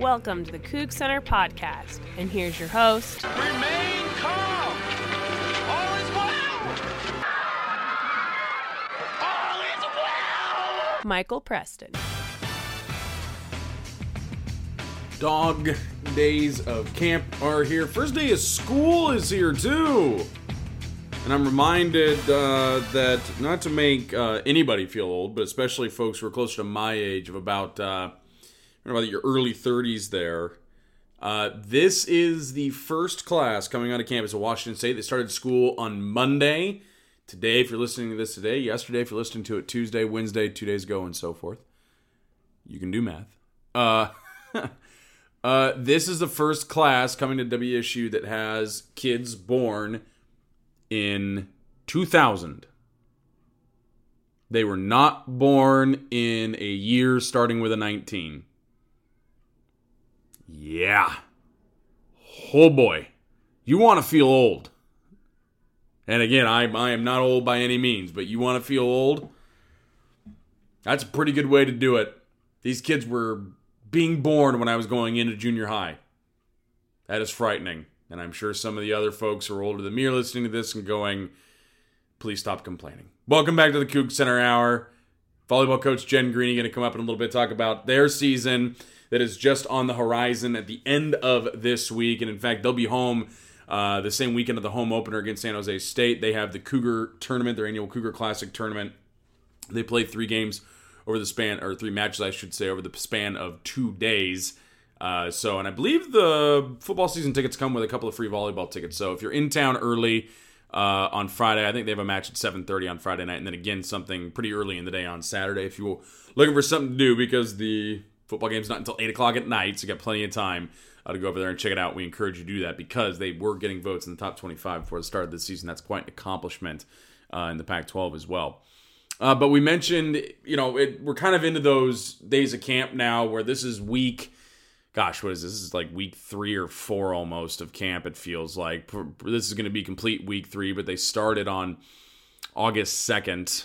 Welcome to the Coug Center podcast. And here's your host, Remain calm. All is well. All is well. Michael Preston. Dog days of camp are here. First day of school is here too. And I'm reminded uh, that not to make uh, anybody feel old, but especially folks who are closer to my age of about uh, about your early 30s there. Uh, this is the first class coming out of campus at Washington State. They started school on Monday. Today, if you're listening to this today, yesterday, if you're listening to it Tuesday, Wednesday, two days ago, and so forth. You can do math. Uh, uh, this is the first class coming to WSU that has kids born in 2000. They were not born in a year starting with a 19. Yeah. Oh boy. You want to feel old. And again, I, I am not old by any means, but you want to feel old? That's a pretty good way to do it. These kids were being born when I was going into junior high. That is frightening. And I'm sure some of the other folks who are older than me are listening to this and going, please stop complaining. Welcome back to the Coug Center Hour. Volleyball coach Jen Greeny going to come up in a little bit talk about their season that is just on the horizon at the end of this week. And in fact, they'll be home uh, the same weekend of the home opener against San Jose State. They have the Cougar tournament, their annual Cougar Classic tournament. They play three games over the span, or three matches, I should say, over the span of two days. Uh, so, and I believe the football season tickets come with a couple of free volleyball tickets. So, if you're in town early uh, on Friday, I think they have a match at 7:30 on Friday night, and then again something pretty early in the day on Saturday. If you're looking for something to do, because the football game's not until eight o'clock at night, so you got plenty of time uh, to go over there and check it out. We encourage you to do that because they were getting votes in the top 25 before the start of the season. That's quite an accomplishment uh, in the Pac-12 as well. Uh, but we mentioned, you know, it, we're kind of into those days of camp now where this is week gosh, what is this? This is like week three or four almost of camp. It feels like this is going to be complete week three, but they started on August second,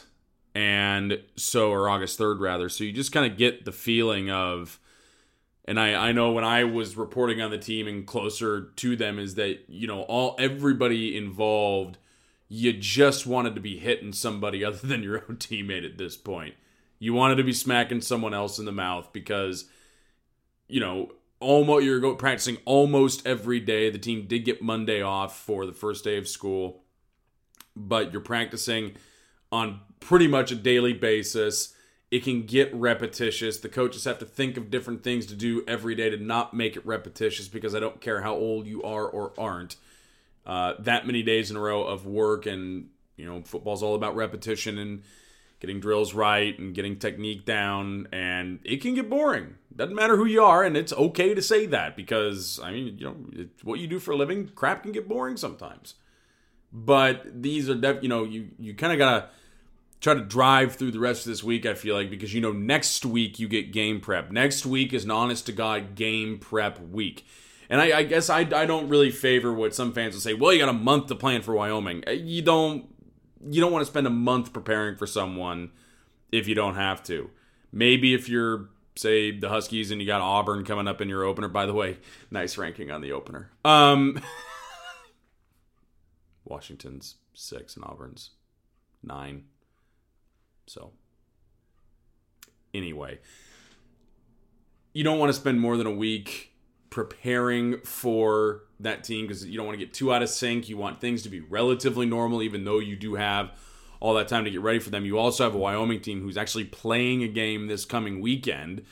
and so or August third rather. So you just kind of get the feeling of, and I I know when I was reporting on the team and closer to them is that you know all everybody involved. You just wanted to be hitting somebody other than your own teammate at this point. You wanted to be smacking someone else in the mouth because you know, almost you're practicing almost every day. The team did get Monday off for the first day of school, but you're practicing on pretty much a daily basis. It can get repetitious. The coaches have to think of different things to do every day to not make it repetitious because I don't care how old you are or aren't. Uh, that many days in a row of work and you know football's all about repetition and getting drills right and getting technique down and it can get boring doesn't matter who you are and it's okay to say that because i mean you know it's what you do for a living crap can get boring sometimes but these are def- you know you you kind of gotta try to drive through the rest of this week i feel like because you know next week you get game prep next week is an honest to god game prep week and I, I guess I, I don't really favor what some fans will say. Well, you got a month to plan for Wyoming. You don't you don't want to spend a month preparing for someone if you don't have to. Maybe if you're say the Huskies and you got Auburn coming up in your opener. By the way, nice ranking on the opener. Um, Washington's six and Auburn's nine. So anyway, you don't want to spend more than a week preparing for that team because you don't want to get too out of sync. You want things to be relatively normal, even though you do have all that time to get ready for them. You also have a Wyoming team who's actually playing a game this coming weekend.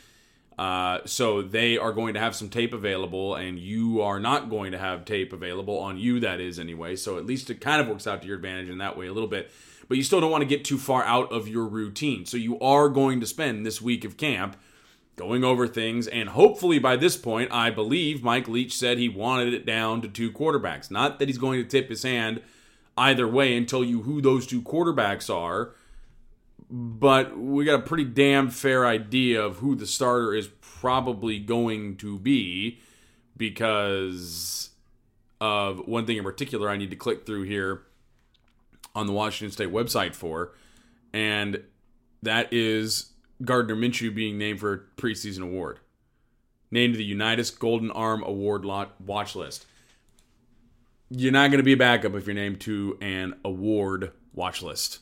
Uh, so they are going to have some tape available, and you are not going to have tape available on you, that is, anyway. So at least it kind of works out to your advantage in that way a little bit. But you still don't want to get too far out of your routine. So you are going to spend this week of camp going over things. And hopefully by this point, I believe Mike Leach said he wanted it down to two quarterbacks. Not that he's going to tip his hand either way and tell you who those two quarterbacks are. But we got a pretty damn fair idea of who the starter is probably going to be because of one thing in particular I need to click through here on the Washington State website for. And that is Gardner Minshew being named for a preseason award. named to the Unitas Golden Arm Award lot watch list. You're not going to be a backup if you're named to an award watch list.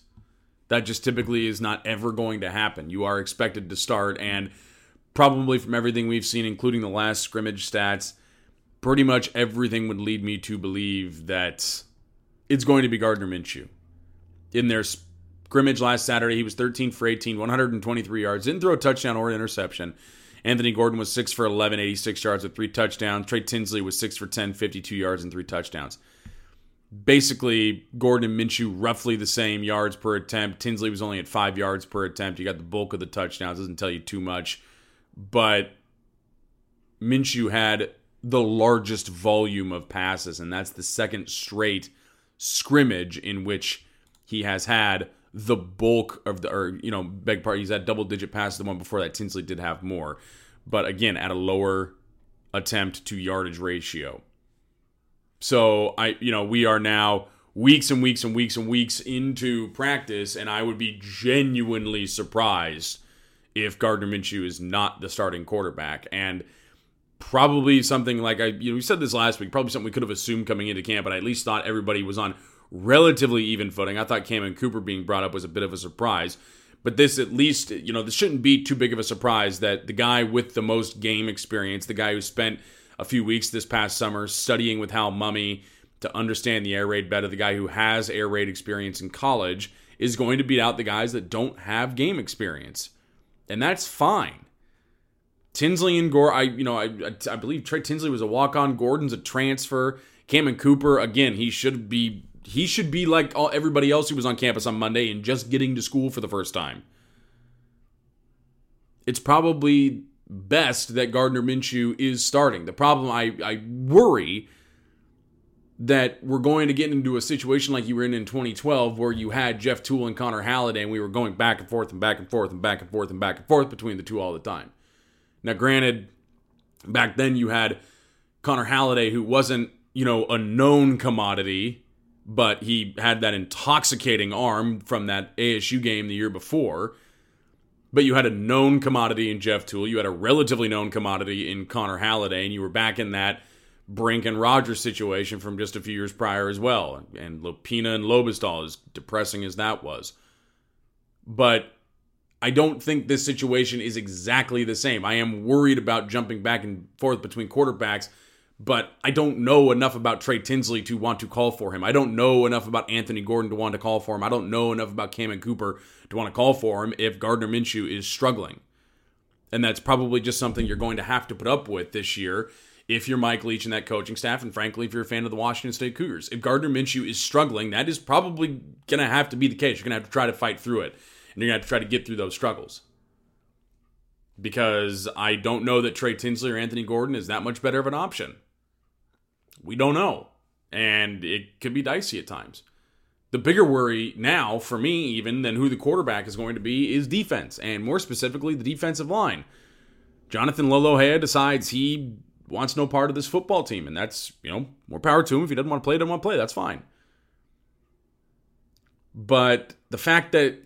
That just typically is not ever going to happen. You are expected to start, and probably from everything we've seen, including the last scrimmage stats, pretty much everything would lead me to believe that it's going to be Gardner Minshew. In their scrimmage last Saturday, he was 13 for 18, 123 yards, didn't throw a touchdown or interception. Anthony Gordon was 6 for 11, 86 yards with three touchdowns. Trey Tinsley was 6 for 10, 52 yards and three touchdowns. Basically, Gordon and Minshew roughly the same yards per attempt. Tinsley was only at five yards per attempt. You got the bulk of the touchdowns. Doesn't tell you too much. But Minshew had the largest volume of passes, and that's the second straight scrimmage in which he has had the bulk of the, or you know, beg pardon, he's had double digit passes. The one before that, Tinsley did have more, but again, at a lower attempt to yardage ratio. So I, you know, we are now weeks and weeks and weeks and weeks into practice, and I would be genuinely surprised if Gardner Minshew is not the starting quarterback. And probably something like I, you know, we said this last week, probably something we could have assumed coming into camp, but I at least thought everybody was on relatively even footing. I thought Cammon Cooper being brought up was a bit of a surprise. But this, at least, you know, this shouldn't be too big of a surprise that the guy with the most game experience, the guy who spent a few weeks this past summer studying with Hal Mumme to understand the air raid better, the guy who has air raid experience in college, is going to beat out the guys that don't have game experience. And that's fine. Tinsley and Gore, I you know I I believe Trey Tinsley was a walk on. Gordon's a transfer. Cammon Cooper again, he should be he should be like all, everybody else who was on campus on Monday and just getting to school for the first time. It's probably best that Gardner Minshew is starting. The problem I, I worry that we're going to get into a situation like you were in in 2012 where you had Jeff Tuel and Connor Halliday and we were going back and forth and back and forth and back and forth and back and forth between the two all the time. Now granted back then you had Connor Halliday who wasn't, you know, a known commodity but he had that intoxicating arm from that ASU game the year before. But you had a known commodity in Jeff Tuel. You had a relatively known commodity in Connor Halliday, and you were back in that Brink and Rogers situation from just a few years prior as well. And Lopina and Lobbestael, as depressing as that was. But I don't think this situation is exactly the same. I am worried about jumping back and forth between quarterbacks but I don't know enough about Trey Tinsley to want to call for him. I don't know enough about Anthony Gordon to want to call for him. I don't know enough about Cammon Cooper to want to call for him if Gardner Minshew is struggling. And that's probably just something you're going to have to put up with this year if you're Mike Leach and that coaching staff, and frankly, if you're a fan of the Washington State Cougars. If Gardner Minshew is struggling, that is probably going to have to be the case. You're going to have to try to fight through it, and you're going to have to try to get through those struggles. Because I don't know that Trey Tinsley or Anthony Gordon is that much better of an option. We don't know. And it could be dicey at times. The bigger worry now, for me, even than who the quarterback is going to be, is defense, and more specifically, the defensive line. Jonathan Lolohea decides he wants no part of this football team, and that's, you know, more power to him. If he doesn't want to play, doesn't want to play. That's fine. But the fact that,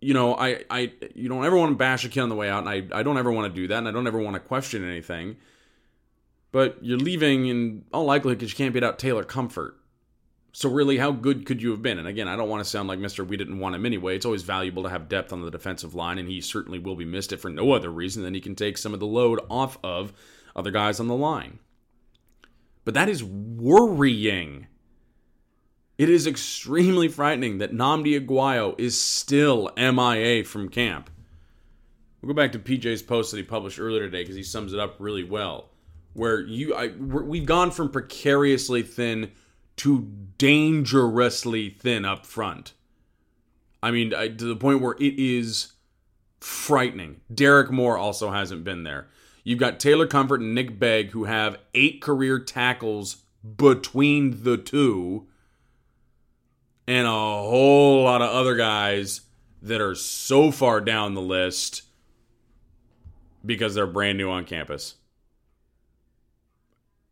you know, I, I you don't ever want to bash a kid on the way out, and I, I don't ever want to do that, and I don't ever want to question anything. But you're leaving in all likelihood because you can't beat out Taylor Comfort. So really, how good could you have been? And again, I don't want to sound like Mister. We didn't want him anyway. It's always valuable to have depth on the defensive line, and he certainly will be missed if for no other reason than he can take some of the load off of other guys on the line. But that is worrying. It is extremely frightening that Nnamdi Oguayo is still MIA from camp. We'll go back to PJ's post that he published earlier today because he sums it up really well where you I we've gone from precariously thin to dangerously thin up front. I mean, I, to the point where it is frightening. Derek Moore also hasn't been there. You've got Taylor Comfort and Nick Begg who have eight career tackles between the two, and a whole lot of other guys that are so far down the list because they're brand new on campus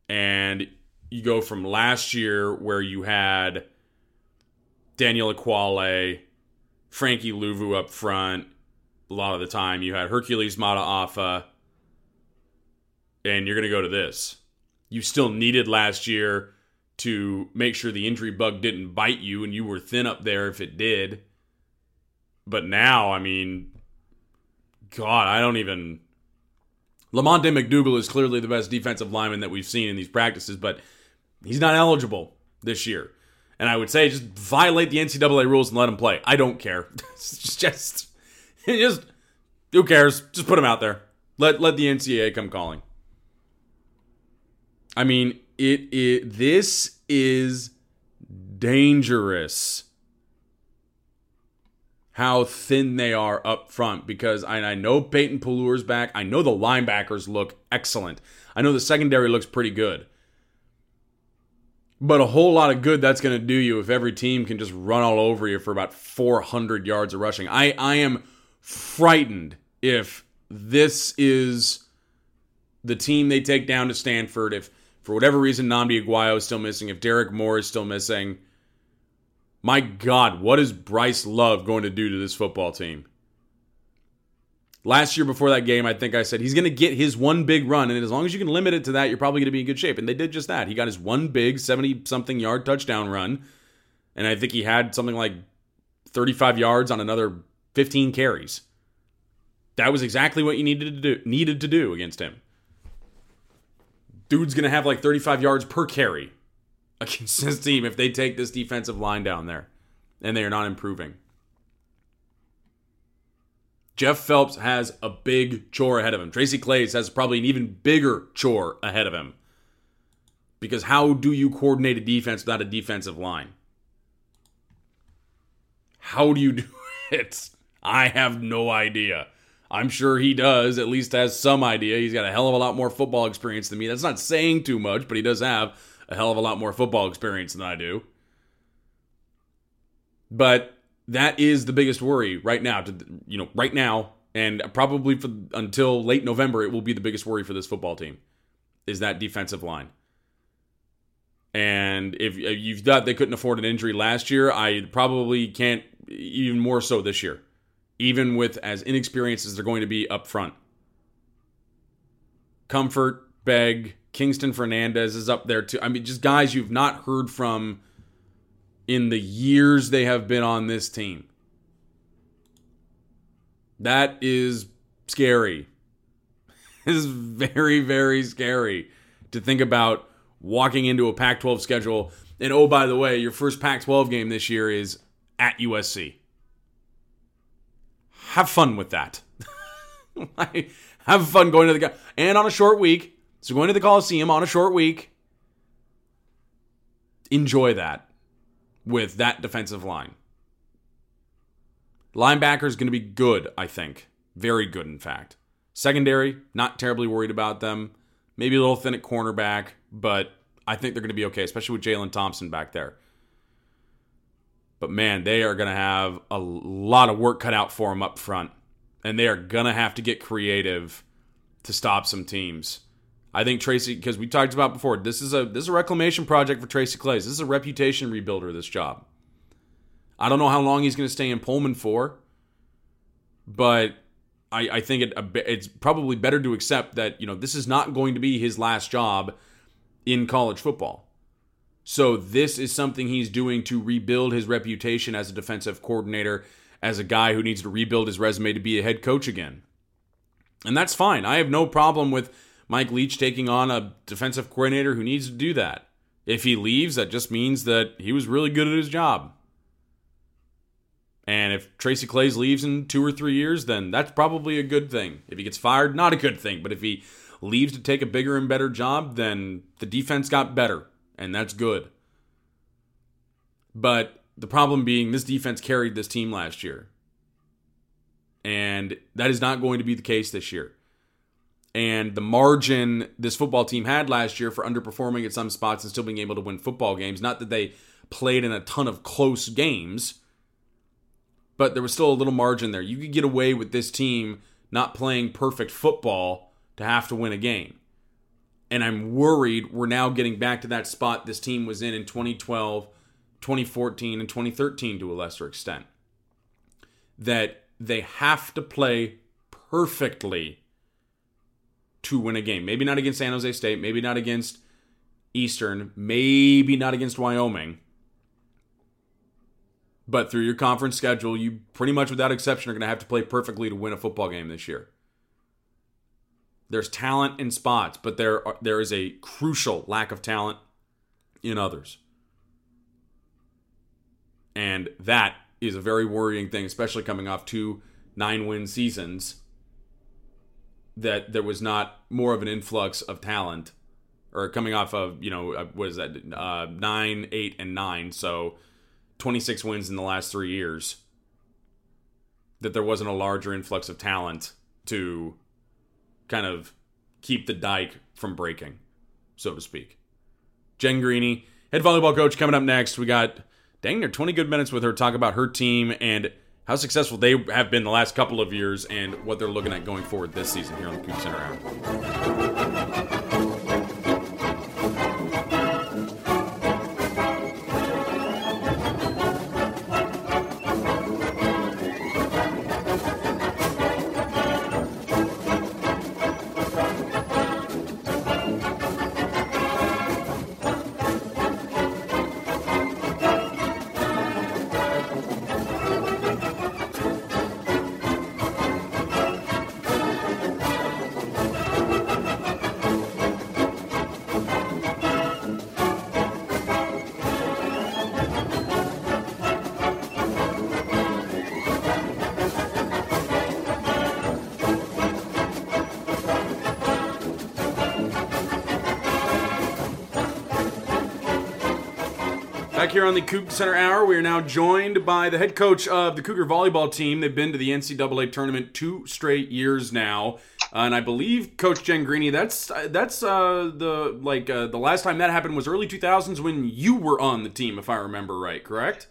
and you go from last year where you had Daniel Ekuale, Frankie Luvu up front a lot of the time. You had Hercules Mata'afa, and you're going to go to this. You still needed last year to make sure the injury bug didn't bite you and you were thin up there if it did. But now, I mean, God, I don't even. Lamonte McDougle is clearly the best defensive lineman that we've seen in these practices, but he's not eligible this year. And I would say just violate the NCAA rules and let him play. I don't care. just, just, who cares? Just put him out there. Let let the NCAA come calling. I mean, it, it this is dangerous how thin they are up front because I, I know Peyton Pelluer's back. I know the linebackers look excellent. I know the secondary looks pretty good. But a whole lot of good that's going to do you if every team can just run all over you for about 400 yards of rushing. I, I am frightened if this is the team they take down to Stanford. If for whatever reason Nnamdi Oguayo is still missing, if Derek Moore is still missing, my God, what is Bryce Love going to do to this football team? Last year before that game, I think I said he's going to get his one big run, and as long as you can limit it to that, you're probably going to be in good shape. And they did just that. He got his one big 70 something yard touchdown run, and I think he had something like 35 yards on another 15 carries. That was exactly what you needed to do needed to do against him. Dude's going to have like 35 yards per carry against this team if they take this defensive line down there and they are not improving. Jeff Phelps has a big chore ahead of him. Tracy Claeys has probably an even bigger chore ahead of him. Because how do you coordinate a defense without a defensive line? How do you do it? I have no idea. I'm sure he does, at least has some idea. He's got a hell of a lot more football experience than me. That's not saying too much, but he does have a hell of a lot more football experience than I do. But that is the biggest worry right now. To you know, right now, and probably for until late November, it will be the biggest worry for this football team. Is that defensive line? And if you've thought they couldn't afford an injury last year, I probably can't even more so this year, even with as inexperienced as they're going to be up front. Comfort, Begg, Kingston Fernandez is up there too. I mean, just guys you've not heard from in the years they have been on this team. That is scary. It is very, very scary to think about walking into a Pac 12 schedule. And oh, by the way, your first Pac 12 game this year is at USC. Have fun with that. Have fun going to the guy. and on a short week. So going to the Coliseum on a short week. Enjoy that with that defensive line. Linebacker is going to be good, I think. Very good, in fact. Secondary, not terribly worried about them. Maybe a little thin at cornerback, but I think they're going to be okay, especially with Jalen Thompson back there. But man, they are going to have a lot of work cut out for them up front. And they are going to have to get creative to stop some teams. I think Tracy, because we talked about before, this is a this is a reclamation project for Tracy Claeys. This is a reputation rebuilder. This job. I don't know how long he's going to stay in Pullman for, but I, I think it, it's probably better to accept that you know this is not going to be his last job in college football. So this is something he's doing to rebuild his reputation as a defensive coordinator, as a guy who needs to rebuild his resume to be a head coach again. And that's fine. I have no problem with Mike Leach taking on a defensive coordinator who needs to do that. If he leaves, that just means that he was really good at his job. And if Tracy Claeys leaves in two or three years, then that's probably a good thing. If he gets fired, not a good thing. But if he leaves to take a bigger and better job, then the defense got better, and that's good. But the problem being, this defense carried this team last year. And that is not going to be the case this year and the margin this football team had last year for underperforming at some spots and still being able to win football games. Not that they played in a ton of close games, but there was still a little margin there. You could get away with this team not playing perfect football to have to win a game. And I'm worried we're now getting back to that spot this team was in in 2012, 2014, and 2013 to a lesser extent. That they have to play perfectly to win a game. Maybe not against San Jose State, maybe not against Eastern, maybe not against Wyoming. But through your conference schedule, you pretty much without exception are going to have to play perfectly to win a football game this year. There's talent in spots, but there are, there is a crucial lack of talent in others. And that is a very worrying thing, especially coming off two nine win seasons. That there was not more of an influx of talent, or coming off of, you know, uh, what is that, uh, nine, eight, and nine. So 26 wins in the last three years. That there wasn't a larger influx of talent to kind of keep the dike from breaking, so to speak. Jen Greeny, head volleyball coach, coming up next. We got dang near 20 good minutes with her talk about her team and how successful they have been the last couple of years and what they're looking at going forward this season here on the Coug Center Hour. Here on the Cougar Center Hour, we are now joined by the head coach of the Cougar volleyball team. They've been to the NCAA tournament two straight years now, uh, and I believe Coach Jen Greeny. That's that's uh, the like uh, the last time that happened was early 2000s when you were on the team, if I remember right. Correct?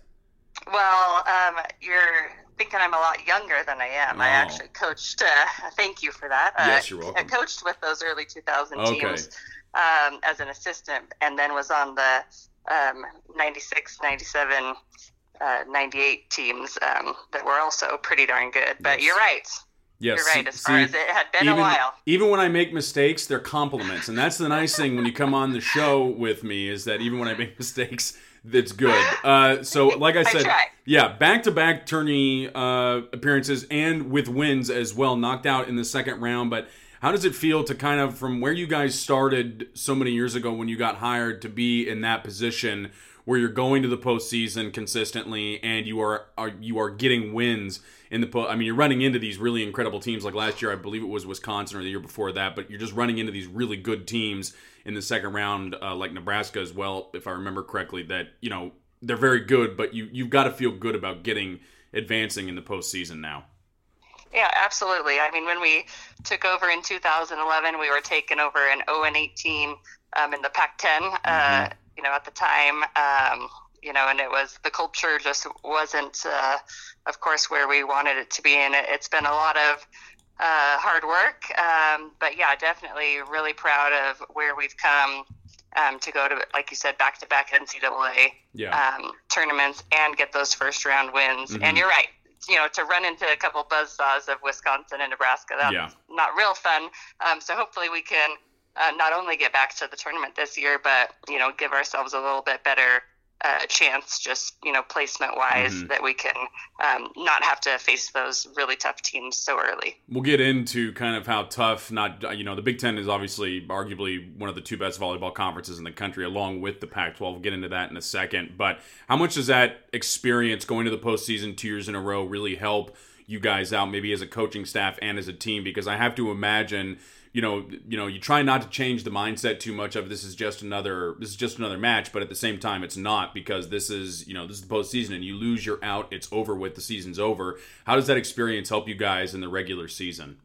Well, um, you're thinking I'm a lot younger than I am. I Oh. actually coached. Uh, thank you for that. Uh, Yes, you're welcome. I coached with those early 2000 Okay. teams um, as an assistant, and then was on the um, 96, 97, uh, 98 teams um, that were also pretty darn good. But Yes. you're right. Yes. You're right. As far as it had been even, a while. Even when I make mistakes, they're compliments, and that's the nice thing when you come on the show with me is that even when I make mistakes, it's good. Uh, so, like I I said, try. yeah, back-to-back tourney uh, appearances and with wins as well, knocked out in the second round. But how does it feel to kind of from where you guys started so many years ago when you got hired to be in that position? Where you're going to the postseason consistently, and you are, are you are getting wins in the po- I mean, you're running into these really incredible teams. Like last year, I believe it was Wisconsin or the year before that. But you're just running into these really good teams in the second round, uh, like Nebraska as well, if I remember correctly. That you know they're very good, but you you've got to feel good about getting advancing in the postseason now. Yeah, absolutely. I mean, when we took over in 2011, we were taking over an 0 and 18 um, in the Pac-10. Uh, you know, at the time, um, you know, and it was the culture just wasn't, uh, of course, where we wanted it to be. And it, it's been a lot of uh, hard work, um, but yeah, definitely really proud of where we've come. Um, to go to, like you said, back-to-back NCAA Yeah. um, tournaments and get those first round wins. Mhm. And you're right. You know, to run into a couple buzzsaws of Wisconsin and Nebraska, that's Yeah. not real fun. Um, so hopefully we can uh, not only get back to the tournament this year, but, you know, give ourselves a little bit better uh, chance, just, you know, placement wise, Mhm. that we can um, not have to face those really tough teams so early. We'll get into kind of how tough. Not you know the Big Ten is obviously arguably one of the two best volleyball conferences in the country, along with the Pac-12. We'll get into that in a second. But how much does that experience going to the postseason two years in a row really help you guys out, maybe as a coaching staff and as a team? Because I have to imagine. You know, you know, you try not to change the mindset too much of this is just another this is just another match, but at the same time it's not because this is, you know, this is the postseason and you lose, you're out, it's over with, the season's over. How does that experience help you guys in the regular season?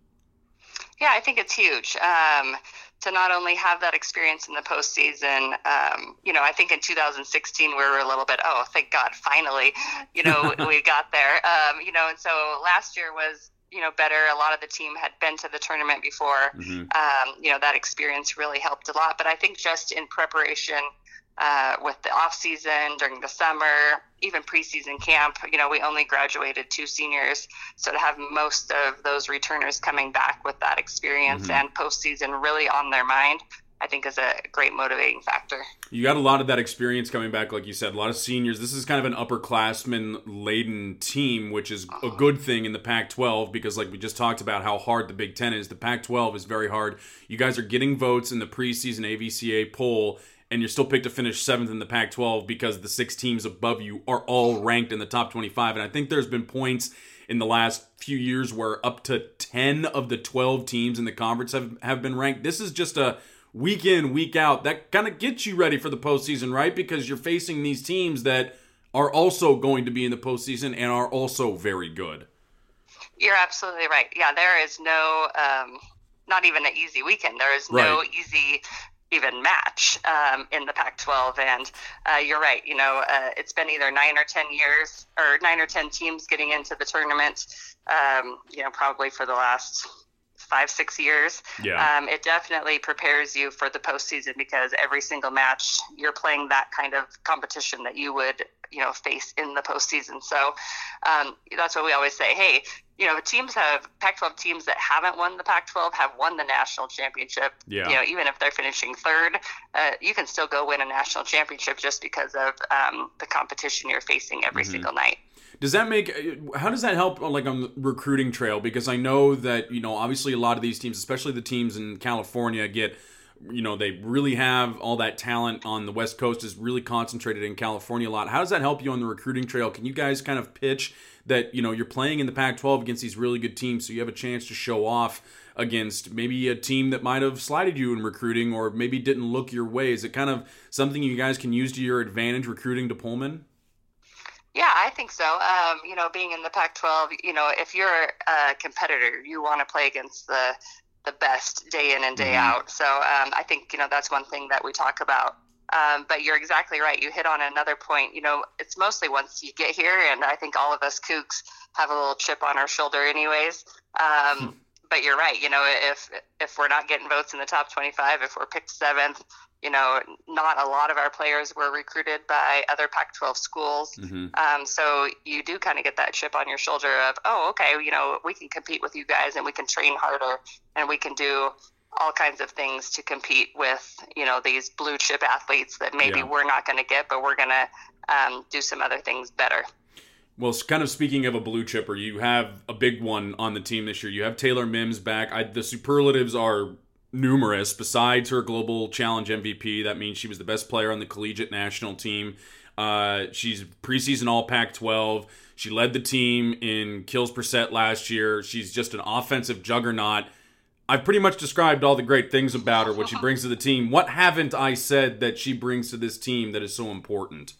Yeah, I think it's huge um, to not only have that experience in the postseason. Um, you know, I think in 2016 we were a little bit, oh, thank God, finally, you know, we got there. Um, you know, and so last year was, you know, better. A lot of the team had been to the tournament before. Mhm. Um, you know, that experience really helped a lot. But I think just in preparation uh, with the off season during the summer, even preseason camp. You know, we only graduated two seniors, so to have most of those returners coming back with that experience Mm-hmm. and postseason really on their mind, I think is a great motivating factor. You got a lot of that experience coming back, like you said, a lot of seniors. This is kind of an upperclassman laden team, which is a uh-huh. good thing in the Pac 12 because, like we just talked about, how hard the Big Ten is. The Pac 12 is very hard. You guys are getting votes in the preseason AVCA poll, and you're still picked to finish seventh in the Pac 12 because the six teams above you are all ranked in the top 25. And I think there's been points in the last few years where up to 10 of the 12 teams in the conference have, have been ranked. This is just a week in, week out. That kind of gets you ready for the postseason, right? Because you're facing these teams that are also going to be in the postseason and are also very good. You're absolutely right. Yeah, there is no, um, not even an easy weekend. There is no easy even match um, in the Pac-12. And uh, you're right. You know, uh, it's been either nine or ten years, or nine or ten teams getting into the tournament. Um, you know, probably for the last five, six years. Yeah. Um, it definitely prepares you for the postseason because every single match you're playing that kind of competition that you would, you know, face in the postseason. So um, that's what we always say. Hey, you know, teams have Pac-12 teams that haven't won the Pac-12 have won the national championship. Yeah. You know, even if they're finishing third, uh, you can still go win a national championship just because of um, the competition you're facing every single night. Does that make how does that help uh, like on the recruiting trail? Because I know that you know obviously a lot of these teams, especially the teams in California, get you know they really have all that talent on the West Coast is really concentrated in California a lot. How does that help you on the recruiting trail? Can you guys kind of pitch that you know you're playing in the Pac-12 against these really good teams, so you have a chance to show off against maybe a team that might have slighted you in recruiting or maybe didn't look your way? Is it kind of something you guys can use to your advantage recruiting to Pullman? Yeah, I think so. Um, you know, being in the Pac-12, you know, if you're a competitor, you want to play against the the best day in and day out. So um, I think you know that's one thing that we talk about. Um, but you're exactly right. You hit on another point. You know, it's mostly once you get here, and I think all of us Cougs have a little chip on our shoulder, anyways. Um, but you're right. You know, if if we're not getting votes in the top 25, if we're picked seventh, you know, not a lot of our players were recruited by other Pac-12 schools. Mm-hmm. Um, so you do kind of get that chip on your shoulder of, oh, okay, you know, we can compete with you guys, and we can train harder, and we can do all kinds of things to compete with, you know, these blue chip athletes that maybe Yeah. we're not going to get, but we're going to um, do some other things better. Well, kind of speaking of a blue chipper, you have a big one on the team this year. You have Taylor Mims back. I, the superlatives are numerous. Besides her global challenge MVP, that means she was the best player on the collegiate national team. Uh, she's preseason All Pac-12. She led the team in kills per set last year. She's just an offensive juggernaut. I've pretty much described all the great things about her, what she brings to the team. What haven't I said that she brings to this team that is so important?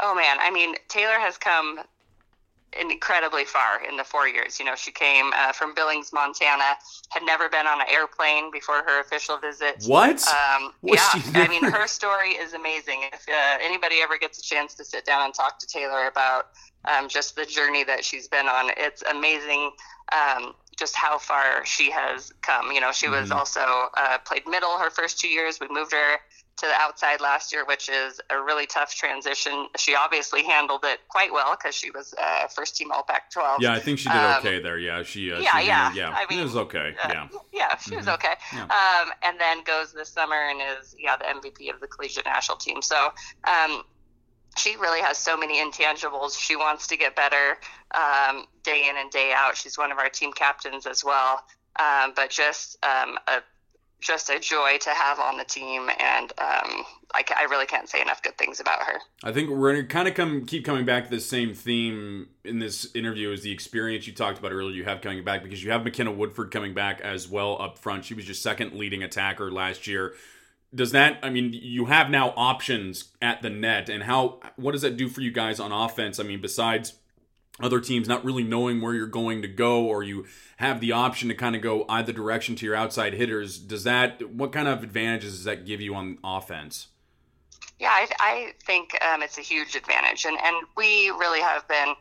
Oh man, I mean Taylor has come incredibly far in the four years. You know, she came uh, from Billings, Montana, had never been on an airplane before her official visit. What? Um, yeah, I mean, her story is amazing. If uh, anybody ever gets a chance to sit down and talk to Taylor about um, just the journey that she's been on, it's amazing. Um, just how far she has come. You know, she was Mhm. also uh, played middle her first two years. We moved her to the outside last year, which is a really tough transition. She obviously handled it quite well because she was uh, first team All Pac-12. Yeah, I think she did Um, okay there. Yeah, she. Uh, yeah, she, yeah. yeah. I mean, it was okay. uh, yeah. yeah, she was Mhm. okay. Yeah. Um, and then goes this summer and is yeah the MVP of the collegiate national team. So um, she really has so many intangibles. She wants to get better um, day in and day out. She's one of our team captains as well. Um, but just um, a just a joy to have on the team, and um, I, I really can't say enough good things about her. I think we're gonna kind of come keep coming back to the same theme in this interview is the experience you talked about earlier. You have coming back because you have McKenna Woodford coming back as well up front. She was your second leading attacker last year. Does that? I mean, you have now options at the net, and how? What does that do for you guys on offense? I mean, besides other teams not really knowing where you're going to go, or you have the option to kind of go either direction to your outside hitters. Does that? What kind of advantages does that give you on offense? Yeah, I, I think um, it's a huge advantage, and and we really have been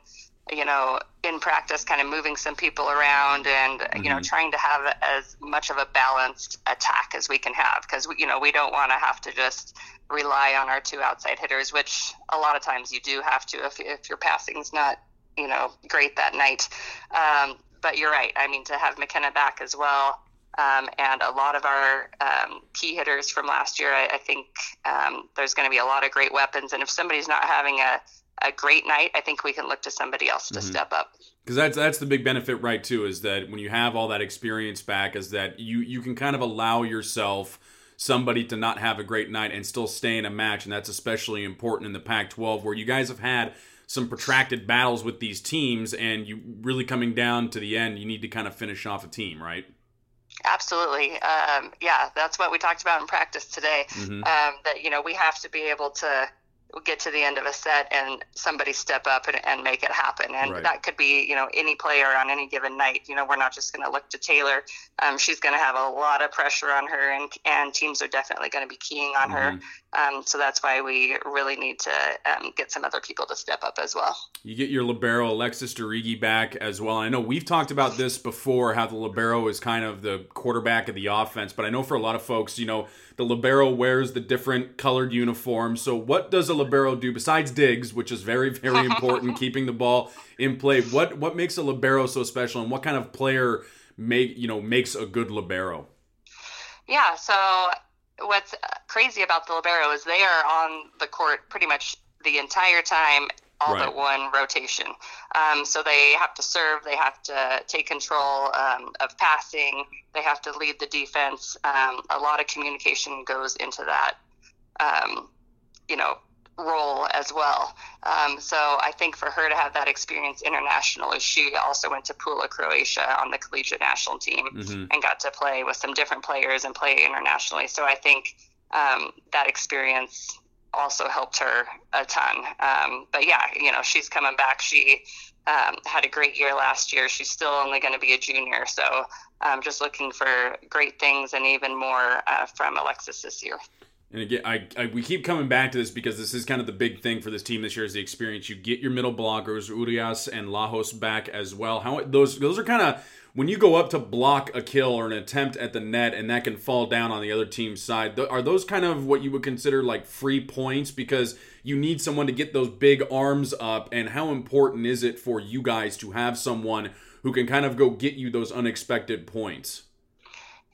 you know, in practice, kind of moving some people around and, mm-hmm. you know, mm-hmm. trying to have as much of a balanced attack as we can have because, you know, we don't want to have to just rely on our two outside hitters, which a lot of times you do have to if, if your passing's not, you know, great that night. Um, but you're right. I mean, to have McKenna back as well. Um, and a lot of our um, key hitters from last year, I, I think um, there's going to be a lot of great weapons. And if somebody's not having a, a great night, I think we can look to somebody else to mm-hmm. step up. Because that's that's the big benefit, right? Too is that when you have all that experience back, is that you you can kind of allow yourself somebody to not have a great night and still stay in a match, and that's especially important in the Pac-12 where you guys have had some protracted battles with these teams, and you really coming down to the end, you need to kind of finish off a team, right? Absolutely. Um, yeah, that's what we talked about in practice today. Mm-hmm. Um, that you know we have to be able to get to the end of a set and somebody step up and, and make it happen. And right. that could be, you know, any player on any given night. You know, we're not just going to look to Taylor. Um, she's going to have a lot of pressure on her, and, and teams are definitely going to be keying on mm-hmm. her. Um, so that's why we really need to um, get some other people to step up as well. You get your libero Alexis Dirige back as well. I know we've talked about this before, how the libero is kind of the quarterback of the offense, but I know for a lot of folks, you know, the libero wears the different colored uniform. So what does a libero do besides digs, which is very very important, keeping the ball in play? What what makes a libero so special, and what kind of player make you know makes a good libero? Yeah, so what's crazy about the libero is they are on the court pretty much the entire time all right. but one rotation. Um, so they have to serve, they have to take control um, of passing, they have to lead the defense. Um, a lot of communication goes into that, um, you know, role as well. Um, so I think for her to have that experience internationally, she also went to Pula, Croatia on the collegiate national team mm-hmm. and got to play with some different players and play internationally. So I think um, that experience also helped her a ton. Um, but yeah, you know, she's coming back. She um, had a great year last year. She's still only going to be a junior. So I'm um, just looking for great things and even more uh, from Alexis this year. And again, I, I, we keep coming back to this because this is kind of the big thing for this team this year is the experience. You get your middle blockers, Urias and Lajos back as well. How those those are kind of when you go up to block a kill or an attempt at the net and that can fall down on the other team's side. Are those kind of what you would consider like free points because you need someone to get those big arms up? And how important is it for you guys to have someone who can kind of go get you those unexpected points?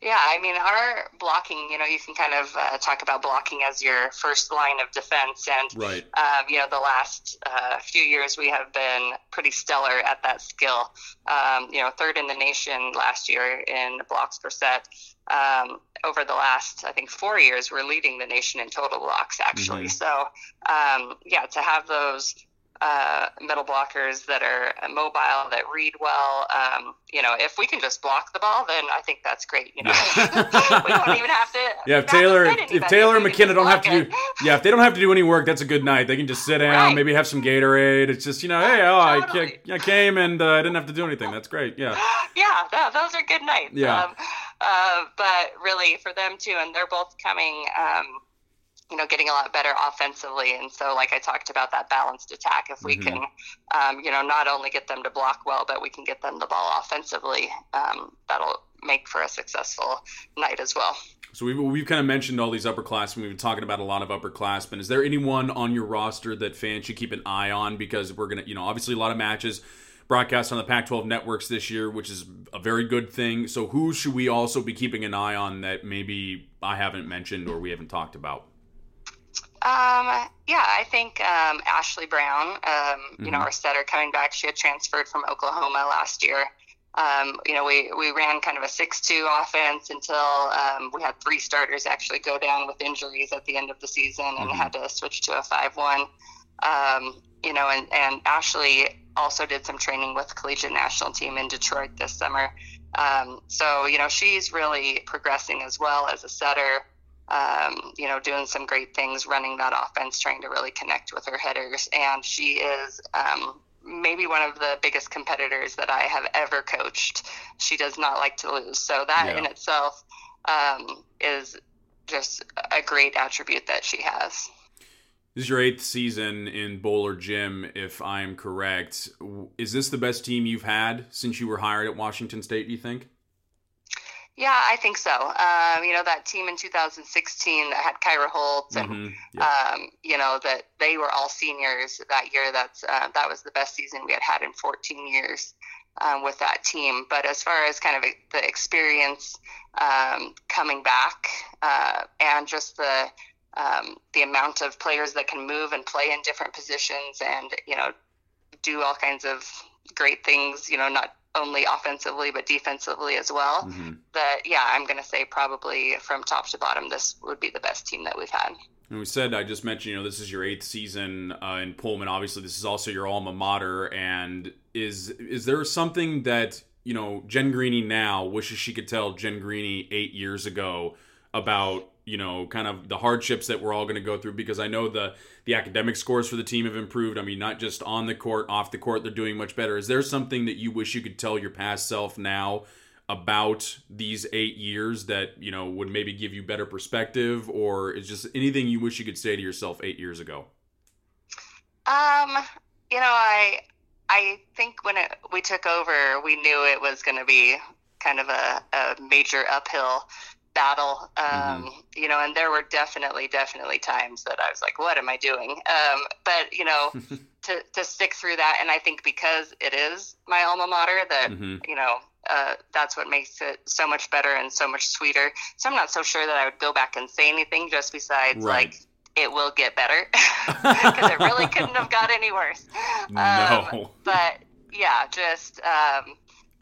Yeah, I mean, our blocking, you know, you can kind of uh, talk about blocking as your first line of defense. And, right. um, you know, the last uh, few years we have been pretty stellar at that skill. Um, you know, third in the nation last year in blocks per set. Um, over the last, I think, four years, we're leading the nation in total blocks, actually. Mm-hmm. So, um, yeah, to have those uh, middle blockers that are mobile, that read well. Um, you know, if we can just block the ball, then I think that's great. You know, we don't even have to. Yeah, if Taylor, if Taylor and McKenna don't have to do, yeah, if they don't have to do any work, that's a good night. They can just sit down, right. maybe have some Gatorade. It's just you know, hey, oh, totally. I, I, came and uh, I didn't have to do anything. That's great. Yeah. Yeah, those are good nights. Yeah. Um, uh, but really, for them too, and they're both coming. Um, you know, getting a lot better offensively. And so, like I talked about, that balanced attack, if we mm-hmm. can, um, you know, not only get them to block well, but we can get them the ball offensively, um, that'll make for a successful night as well. So we've, we've kind of mentioned all these upperclassmen. We've been talking about a lot of upperclassmen. Is there anyone on your roster that fans should keep an eye on? Because we're going to, you know, obviously a lot of matches broadcast on the Pac 12 networks this year, which is a very good thing. So who should we also be keeping an eye on that maybe I haven't mentioned or we haven't talked about? Um, yeah, I think um, Ashley Brown, um, mm-hmm. you know, mm-hmm. our setter coming back, she had transferred from Oklahoma last year. Um, you know, we, we ran kind of a 6-2 offense until um, we had three starters actually go down with injuries at the end of the season and mm-hmm. had to switch to a 5-1. Um, you know, and, and Ashley also did some training with collegiate national team in Detroit this summer. Um, so, you know, she's really progressing as well as a setter um, you know, doing some great things, running that offense, trying to really connect with her headers. And she is um, maybe one of the biggest competitors that I have ever coached. She does not like to lose. So that yeah. in itself um, is just a great attribute that she has. This is your eighth season in Bohler Gym, if I'm correct. Is this the best team you've had since you were hired at Washington State, do you think? Yeah, I think so. Um, you know, that team in 2016 that had Kyra Holtz and, Mhm, yeah. um, you know, that they were all seniors that year. That's uh, That was the best season we had had in 14 years um, with that team. But as far as kind of the experience um, coming back uh, and just the, um, the amount of players that can move and play in different positions and, you know, do all kinds of great things, you know, not only offensively but defensively as well. Mhm. That yeah, I'm going to say probably from top to bottom, this would be the best team that we've had. And we said, I just mentioned, you know, this is your eighth season uh, in Pullman. Obviously, this is also your alma mater. And is is there something that you know Jen Greeny now wishes she could tell Jen Greeny eight years ago about you know kind of the hardships that we're all going to go through? Because I know the the academic scores for the team have improved. I mean, not just on the court, off the court, they're doing much better. Is there something that you wish you could tell your past self now? about these eight years that you know would maybe give you better perspective or is just anything you wish you could say to yourself eight years ago Um, you know, I I think when it, we took over, we knew it was going to be kind of a, a major uphill battle. Um, You know, and there were definitely, definitely times that I was like, "What am I doing?" Um, but you know, to to stick through that, and I think because it is my alma mater, that Mhm. you know, uh, that's what makes it so much better and so much sweeter. So I'm not so sure that I would go back and say anything just besides Right. like it will get better because it really couldn't have got any worse. Um, no but yeah, just um,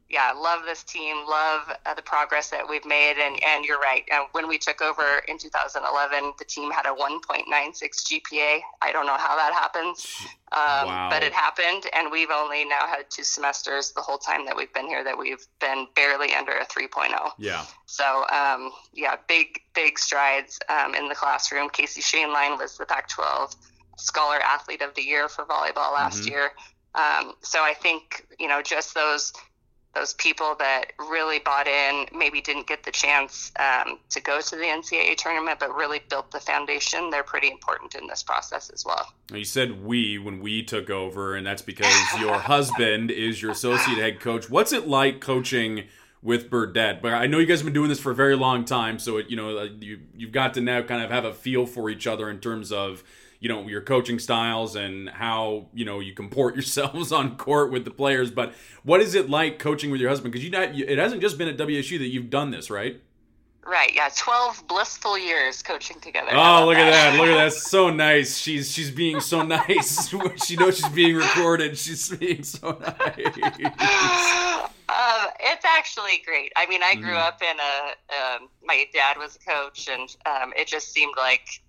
yeah, love this team, love uh, the progress that we've made, and and you're right. Uh, when we took over in 2011, the team had a 1.96 GPA. I don't know how that happens, um, Wow. but it happened, and we've only now had two semesters the whole time that we've been here that we've been barely under a 3.0. yeah So um, yeah, big big strides um, in the classroom. Casey Schoenlein was the Pac-12 Scholar Athlete of the Year for volleyball last Mhm. year. Um, so I think you know just those those people that really bought in, maybe didn't get the chance um, to go to the NCAA tournament, but really built the foundation. They're pretty important in this process as well. You said we when we took over and that's because your husband is your associate head coach what's it like coaching with Burdet but I know you guys have been doing this for a very long time so it, you know uh, you you've got to now kind of have a feel for each other in terms of you know your coaching styles and how you know you comport yourselves on court with the players but what is it like coaching with your husband because you not it hasn't just been at WSU that you've done this right Right? Yeah, twelve blissful years coaching together. Oh, look at that! Look at that! So nice. She's she's being so nice. she knows she's being recorded. She's being so nice. um, it's actually great. I mean, I grew Mhm. up in a. Um, my dad was a coach, and um, it just seemed like,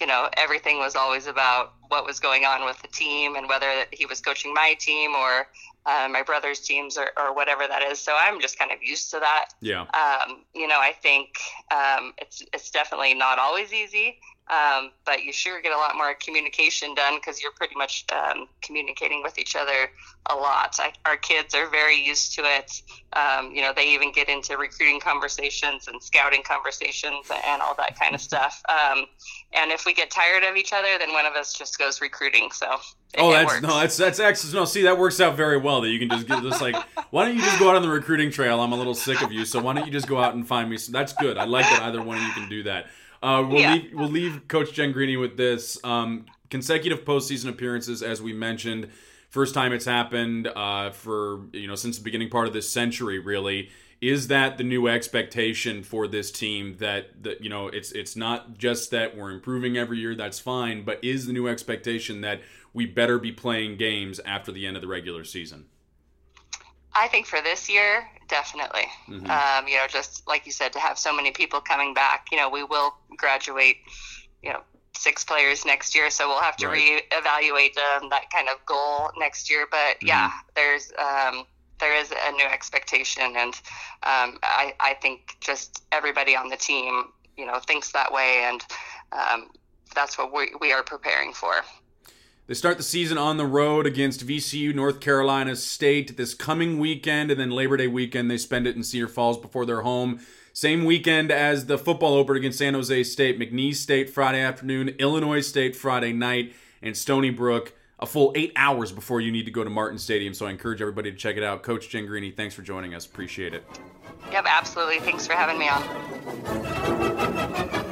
you know, everything was always about what was going on with the team and whether he was coaching my team or uh, my brother's teams or, or whatever that is. So I'm just kind of used to that. Yeah. Um, you know, I think um, it's it's definitely not always easy, um, but you sure get a lot more communication done because you're pretty much um, communicating with each other a lot. I, our kids are very used to it. Um, you know, they even get into recruiting conversations and scouting conversations and all that kind of stuff. Um, and if we get tired of each other, then one of us just goes recruiting. So Oh, that's works. no, that's that's excellent. No, see, that works out very well. That you can just get this like, why don't you just go out on the recruiting trail? I'm a little sick of you, so why don't you just go out and find me? Some, that's good. I like that either one of you can do that. Uh, we'll Yeah. leave we'll leave Coach Jen Greeny with this um, consecutive postseason appearances, as we mentioned. First time it's happened uh, for you know since the beginning part of this century, really. Is that the new expectation for this team? That that you know it's it's not just that we're improving every year. That's fine, but is the new expectation that we better be playing games after the end of the regular season? I think for this year, definitely. Mhm. Um, you know, just like you said, to have so many people coming back, you know, we will graduate, you know, six players next year, so we'll have to Right. reevaluate um, that kind of goal next year. But yeah, there's um, there is a new expectation, and um, I I think just everybody on the team, you know, thinks that way, and um, that's what we we are preparing for. They start the season on the road against VCU, North Carolina State, this coming weekend, and then Labor Day weekend they spend it in Cedar Falls before they're home. Same weekend as the football opener against San Jose State, McNeese State Friday afternoon, Illinois State Friday night, and Stony Brook a full eight hours before you need to go to Martin Stadium. So I encourage everybody to check it out. Coach Jen Greeny, thanks for joining us. Appreciate it. Yep, absolutely. Thanks for having me on.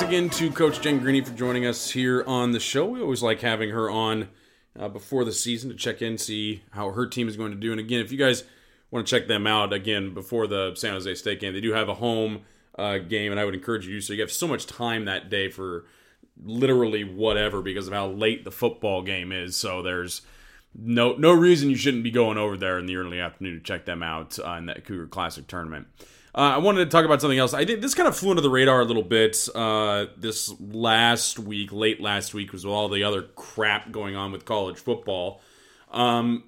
Thanks again to Coach Jen Greeny for joining us here on the show. We always like having her on uh, before the season to check in, see how her team is going to do. And again, if you guys want to check them out again before the San Jose State game, they do have a home uh, game, and I would encourage you. So you have so much time that day for literally whatever because of how late the football game is. So there's no no reason you shouldn't be going over there in the early afternoon to check them out uh, in that Cougar Classic tournament. Uh, I wanted to talk about something else. I did this kind of flew under the radar a little bit. Uh, this last week, late last week, was all the other crap going on with college football. Um,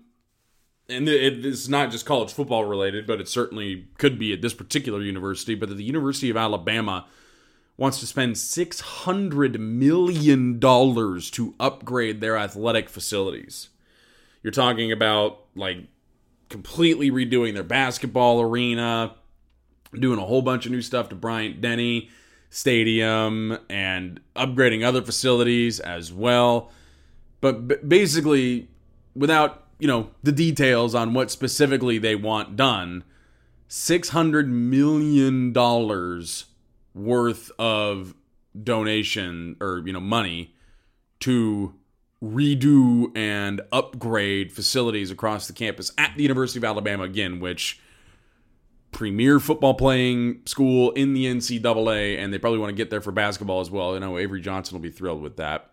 and it's not just college football related, but it certainly could be at this particular university. But the University of Alabama wants to spend six hundred million dollars to upgrade their athletic facilities. You're talking about like completely redoing their basketball arena doing a whole bunch of new stuff to Bryant Denny Stadium and upgrading other facilities as well. But basically, without you know the details on what specifically they want done, six hundred million dollars worth of donation or you know money to redo and upgrade facilities across the campus at the University of Alabama again, which premier football playing school in the NCAA, and they probably want to get there for basketball as well. I know Avery Johnson will be thrilled with that.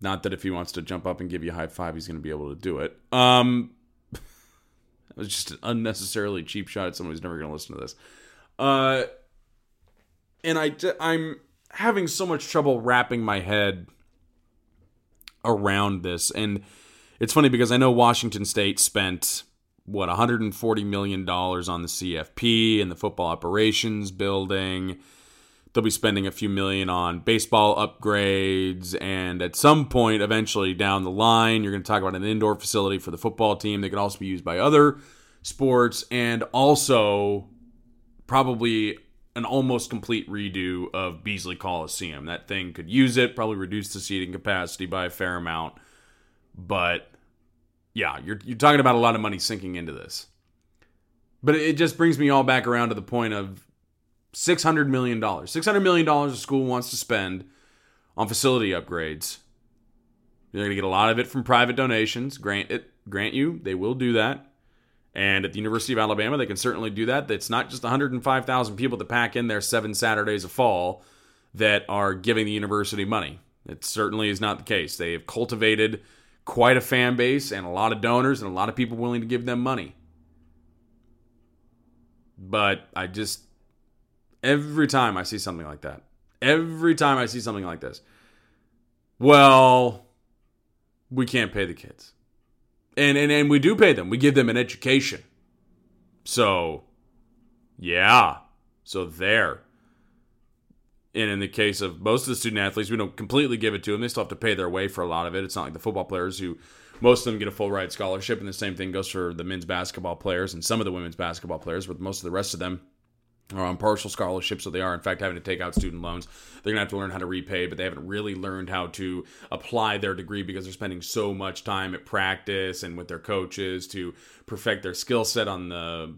Not that if he wants to jump up and give you a high five, he's going to be able to do it. Um, was just an unnecessarily cheap shot at someone who's never going to listen to this. Uh, and I, I'm having so much trouble wrapping my head around this, and it's funny because I know Washington State spent what 140 million dollars on the CFP and the football operations building. They'll be spending a few million on baseball upgrades, and at some point, eventually down the line, you're going to talk about an indoor facility for the football team that can also be used by other sports, and also probably an almost complete redo of Beasley Coliseum. That thing could use it, probably reduce the seating capacity by a fair amount, but yeah, you're you're talking about a lot of money sinking into this. But it just brings me all back around to the point of six hundred million dollars. Six hundred million dollars a school wants to spend on facility upgrades. They're going to get a lot of it from private donations. Grant it, grant you, they will do that. And at the University of Alabama, they can certainly do that. It's not just 105,000 people that pack in there seven Saturdays of fall that are giving the university money. It certainly is not the case. They have cultivated quite a fan base and a lot of donors and a lot of people willing to give them money. But I just, every time I see something like that, every time I see something like this, well, we can't pay the kids. And, and, and we do pay them, we give them an education. So, yeah. So there. And in the case of most of the student athletes, we don't completely give it to them. They still have to pay their way for a lot of it. It's not like the football players who most of them get a full ride scholarship, and the same thing goes for the men's basketball players and some of the women's basketball players, but most of the rest of them are on partial scholarships, so they are in fact having to take out student loans. They're gonna have to learn how to repay, but they haven't really learned how to apply their degree because they're spending so much time at practice and with their coaches to perfect their skill set on the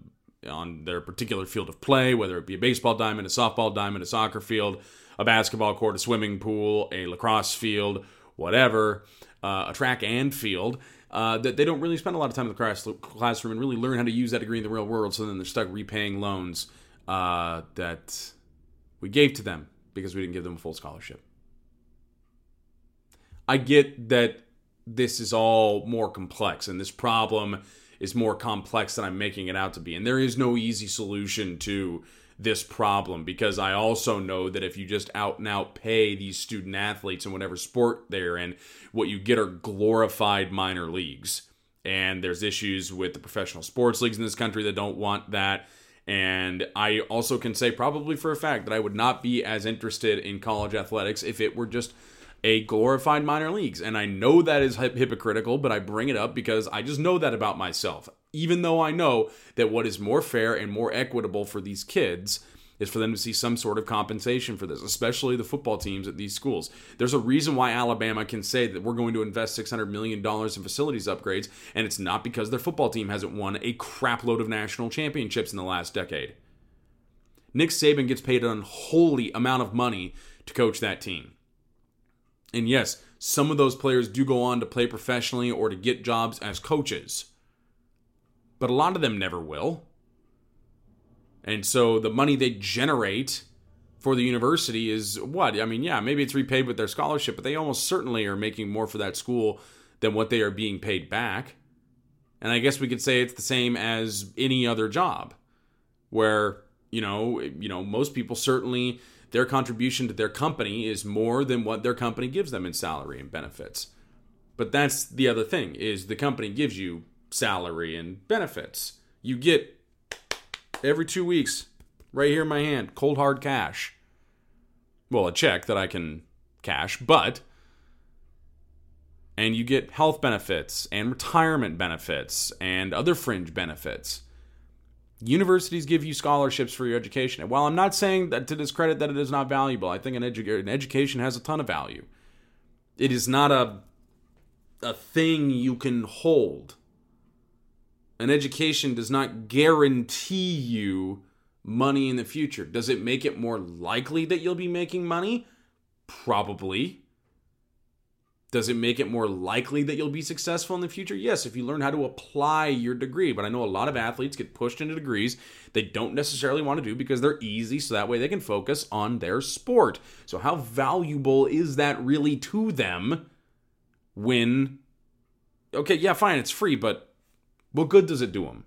on their particular field of play, whether it be a baseball diamond, a softball diamond, a soccer field, a basketball court, a swimming pool, a lacrosse field, whatever, uh, a track and field. Uh, that they don't really spend a lot of time in the class, classroom and really learn how to use that degree in the real world. So then they're stuck repaying loans uh, that we gave to them because we didn't give them a full scholarship. I get that this is all more complex and this problem is more complex than I'm making it out to be. And there is no easy solution to this problem because I also know that if you just out and out pay these student athletes in whatever sport they're in, what you get are glorified minor leagues. And there's issues with the professional sports leagues in this country that don't want that. And I also can say, probably for a fact, that I would not be as interested in college athletics if it were just a glorified minor leagues. And I know that is hypocritical, but I bring it up because I just know that about myself. Even though I know that what is more fair and more equitable for these kids is for them to see some sort of compensation for this, especially the football teams at these schools. There's a reason why Alabama can say that we're going to invest $600 million in facilities upgrades, and it's not because their football team hasn't won a crapload of national championships in the last decade. Nick Saban gets paid an unholy amount of money to coach that team. And yes, some of those players do go on to play professionally or to get jobs as coaches. But a lot of them never will. And so the money they generate for the university is what? I mean, yeah, maybe it's repaid with their scholarship, but they almost certainly are making more for that school than what they are being paid back. And I guess we could say it's the same as any other job where, you know, you know, most people certainly their contribution to their company is more than what their company gives them in salary and benefits. But that's the other thing is the company gives you salary and benefits. You get every 2 weeks right here in my hand, cold hard cash. Well, a check that I can cash, but and you get health benefits and retirement benefits and other fringe benefits. Universities give you scholarships for your education. And while I'm not saying that to discredit that it is not valuable, I think an, edu- an education has a ton of value. It is not a a thing you can hold. An education does not guarantee you money in the future. Does it make it more likely that you'll be making money? Probably. Does it make it more likely that you'll be successful in the future? Yes, if you learn how to apply your degree. But I know a lot of athletes get pushed into degrees they don't necessarily want to do because they're easy, so that way they can focus on their sport. So, how valuable is that really to them when, okay, yeah, fine, it's free, but what good does it do them?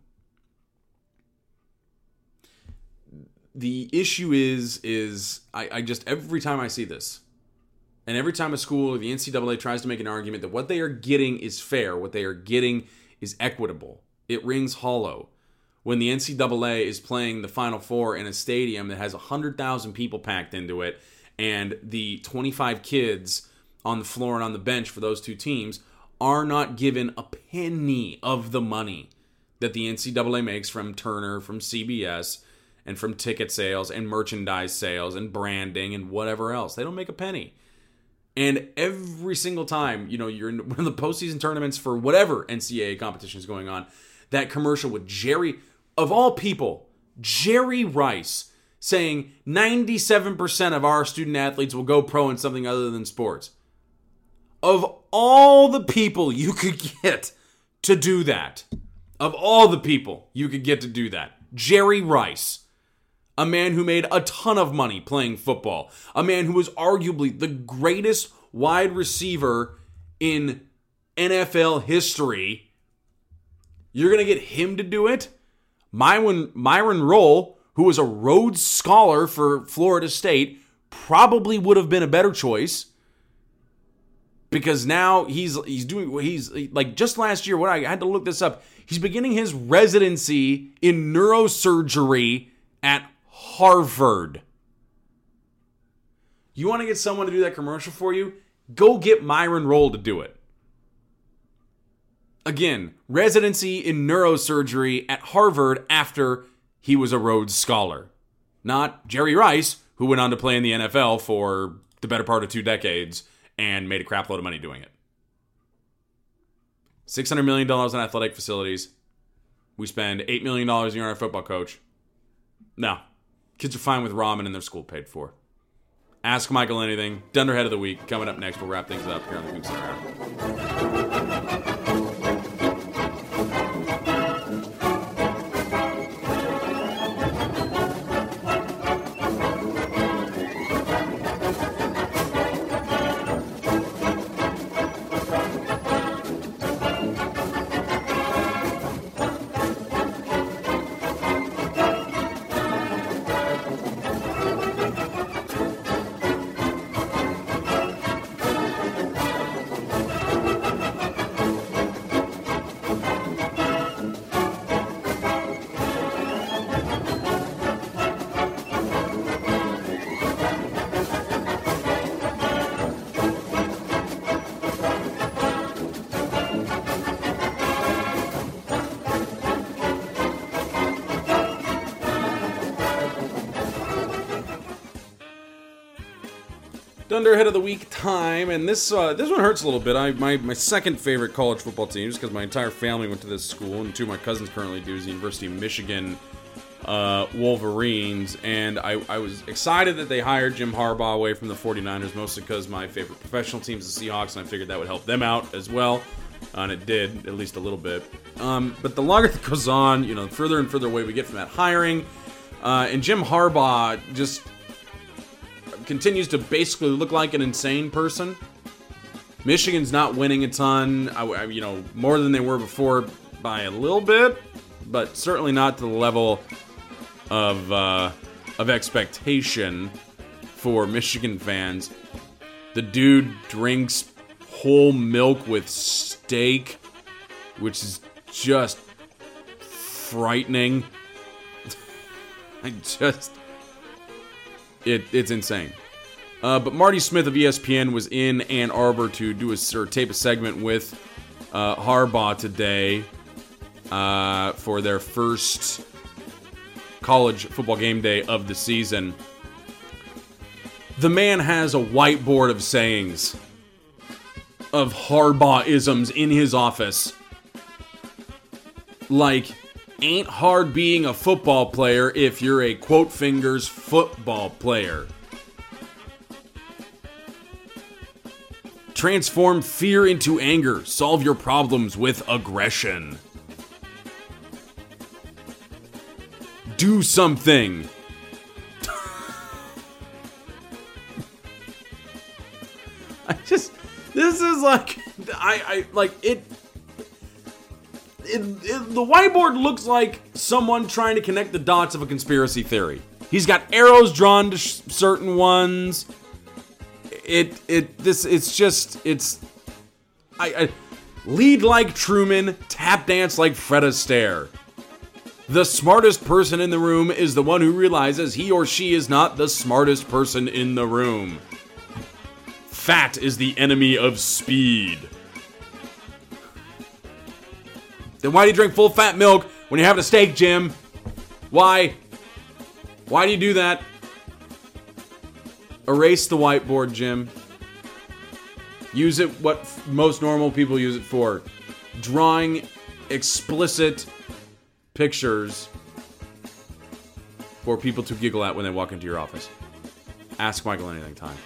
The issue is, is I, I just, every time I see this, and every time a school or the NCAA tries to make an argument that what they are getting is fair, what they are getting is equitable, it rings hollow. When the NCAA is playing the Final Four in a stadium that has 100,000 people packed into it, and the 25 kids on the floor and on the bench for those two teams are not given a penny of the money that the NCAA makes from Turner, from CBS, and from ticket sales and merchandise sales and branding and whatever else. They don't make a penny. And every single time, you know, you're in one of the postseason tournaments for whatever NCAA competition is going on, that commercial with Jerry, of all people, Jerry Rice saying 97% of our student athletes will go pro in something other than sports. Of all the people you could get to do that, of all the people you could get to do that, Jerry Rice a man who made a ton of money playing football, a man who was arguably the greatest wide receiver in NFL history. You're going to get him to do it? Myron, Myron Rolle, who was a Rhodes Scholar for Florida State, probably would have been a better choice because now he's he's doing what he's like just last year what I had to look this up he's beginning his residency in neurosurgery at Harvard. You want to get someone to do that commercial for you? Go get Myron Rolle to do it. Again, residency in neurosurgery at Harvard after he was a Rhodes Scholar. Not Jerry Rice, who went on to play in the NFL for the better part of two decades and made a crapload of money doing it. $600 million on athletic facilities. we spend $8 million a year on our football coach. No. Kids are fine with ramen and their school paid for. Ask Michael anything. Dunderhead of the week coming up next. We'll wrap things up here on the Center Hour. Dunderhead of the week time, and this uh, this one hurts a little bit. I my, my second favorite college football team, just because my entire family went to this school, and two of my cousins currently do, is the University of Michigan uh, Wolverines. And I, I was excited that they hired Jim Harbaugh away from the 49ers, mostly because my favorite professional team is the Seahawks, and I figured that would help them out as well. And it did, at least a little bit. Um, but the longer it goes on, you know, further and further away we get from that hiring. Uh, and Jim Harbaugh just continues to basically look like an insane person. Michigan's not winning a ton, I, I- you know, more than they were before by a little bit, but certainly not to the level of uh, of expectation for Michigan fans. The dude drinks whole milk with steak, which is just frightening. I just it, it's insane. Uh, but Marty Smith of ESPN was in Ann Arbor to do a or tape a segment with uh, Harbaugh today uh, for their first college football game day of the season. The man has a whiteboard of sayings of Harbaugh isms in his office. Like, ain't hard being a football player if you're a quote fingers football player. Transform fear into anger. Solve your problems with aggression. Do something. I just this is like I I like it it, it, the whiteboard looks like someone trying to connect the dots of a conspiracy theory. He's got arrows drawn to sh- certain ones. It it this it's just it's I, I lead like Truman, tap dance like Fred Astaire. The smartest person in the room is the one who realizes he or she is not the smartest person in the room. Fat is the enemy of speed. Then why do you drink full fat milk when you're having a steak, Jim? Why? Why do you do that? Erase the whiteboard, Jim. Use it what f- most normal people use it for. Drawing explicit pictures for people to giggle at when they walk into your office. Ask Michael anything time.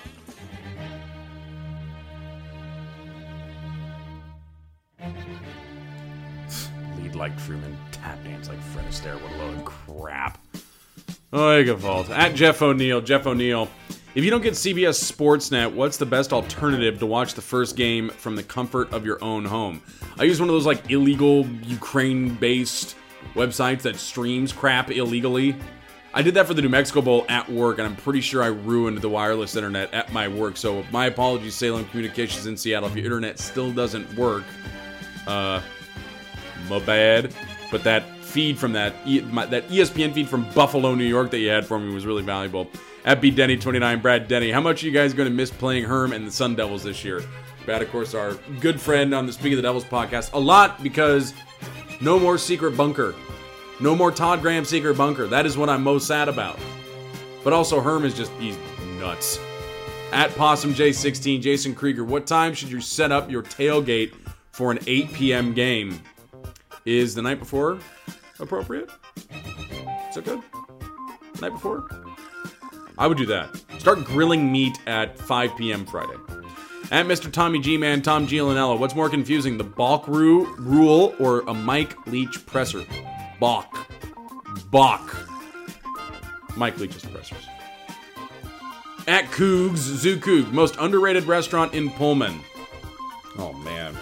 Like Truman, tap dance like Fred Astaire. What a load of crap. Fault. At Jeff O'Neill. Jeff O'Neill. If you don't get CBS Sportsnet, what's the best alternative to watch the first game from the comfort of your own home? I use one of those like illegal Ukraine-based websites that streams crap illegally. I did that for the New Mexico Bowl at work, and I'm pretty sure I ruined the wireless internet at my work. So my apologies, Salem Communications in Seattle. If your internet still doesn't work, uh, my bad. But that feed from that e- my, that ESPN feed from Buffalo, New York that you had for me was really valuable. At B Denny 29, Brad Denny. How much are you guys going to miss playing Herm and the Sun Devils this year? Brad, of course, our good friend on the Speak of the Devils podcast. A lot because no more secret bunker. No more Todd Graham secret bunker. That is what I'm most sad about. But also, Herm is just, he's nuts. At Possum J16, Jason Krieger, what time should you set up your tailgate for an 8 p.m. game? Is the night before appropriate? Is that good? Night before? I would do that. Start grilling meat at 5 p.m. Friday. At Mr. Tommy G Man, Tom Gianella, what's more confusing, the balk ru- rule or a Mike Leach presser? Balk. Balk. Mike Leach's pressers. At Coog's, Zoo Coog, most underrated restaurant in Pullman. Oh man.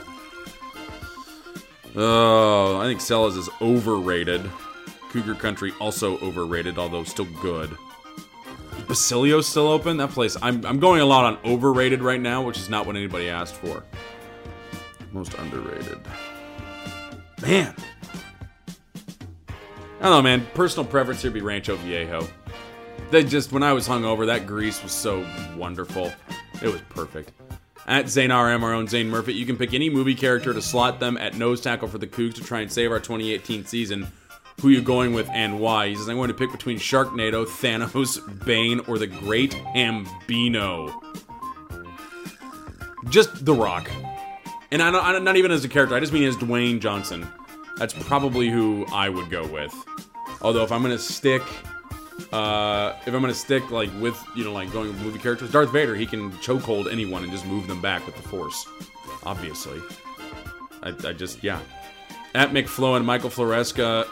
Oh, I think Sella's is overrated. Cougar Country also overrated, although still good. Is Basilio still open? That place. I'm, I'm going a lot on overrated right now, which is not what anybody asked for. Most underrated. Man. I don't know, man. Personal preference here would be Rancho Viejo. They just, when I was hungover, that grease was so wonderful. It was perfect. At Zane RM, our own Zane Murphy, you can pick any movie character to slot them at nose tackle for the Cougs to try and save our 2018 season. Who you going with and why? He says, I'm going to pick between Sharknado, Thanos, Bane, or the Great Bambino. Just The Rock. And I don't, not even as a character, I just mean as Dwayne Johnson. That's probably who I would go with. Although if I'm gonna stick, uh, if I'm gonna stick like with you know like going with movie characters, Darth Vader, he can chokehold anyone and just move them back with the Force. Obviously, I, I just yeah. At McFlow and Michael Floresca,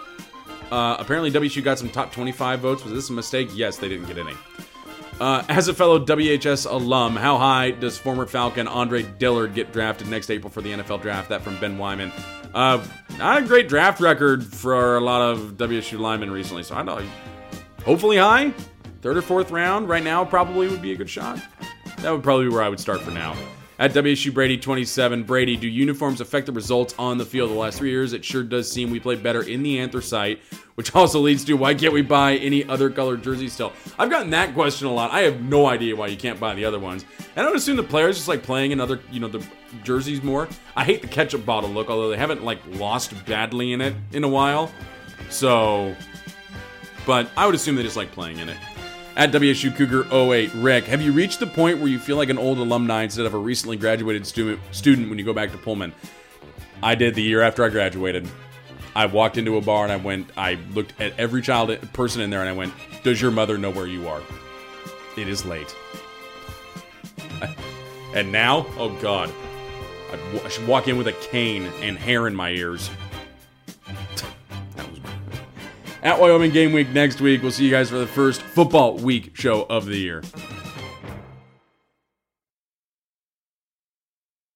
uh, apparently WSU got some top 25 votes. Was this a mistake? Yes, they didn't get any. Uh, as a fellow WHS alum, how high does former Falcon Andre Dillard get drafted next April for the NFL draft? That from Ben Wyman. Uh, not a great draft record for a lot of WSU linemen recently, so I know. Hopefully high, third or fourth round. Right now, probably would be a good shot. That would probably be where I would start for now. At WSU Brady 27, Brady, do uniforms affect the results on the field the last three years? It sure does seem we play better in the anthracite, which also leads to why can't we buy any other colored jerseys still? I've gotten that question a lot. I have no idea why you can't buy the other ones. And I would assume the players just like playing in other, you know, the jerseys more. I hate the ketchup bottle look, although they haven't like lost badly in it in a while. So, but I would assume they just like playing in it. At WSU Cougar 08, Rick, have you reached the point where you feel like an old alumni instead of a recently graduated student student when you go back to Pullman? I did the year after I graduated. I walked into a bar and I went, I looked at every child person in there and I went, Does your mother know where you are? It is late. And now, oh God, I should walk in with a cane and hair in my ears. At Wyoming Game Week next week. We'll see you guys for the first football week show of the year.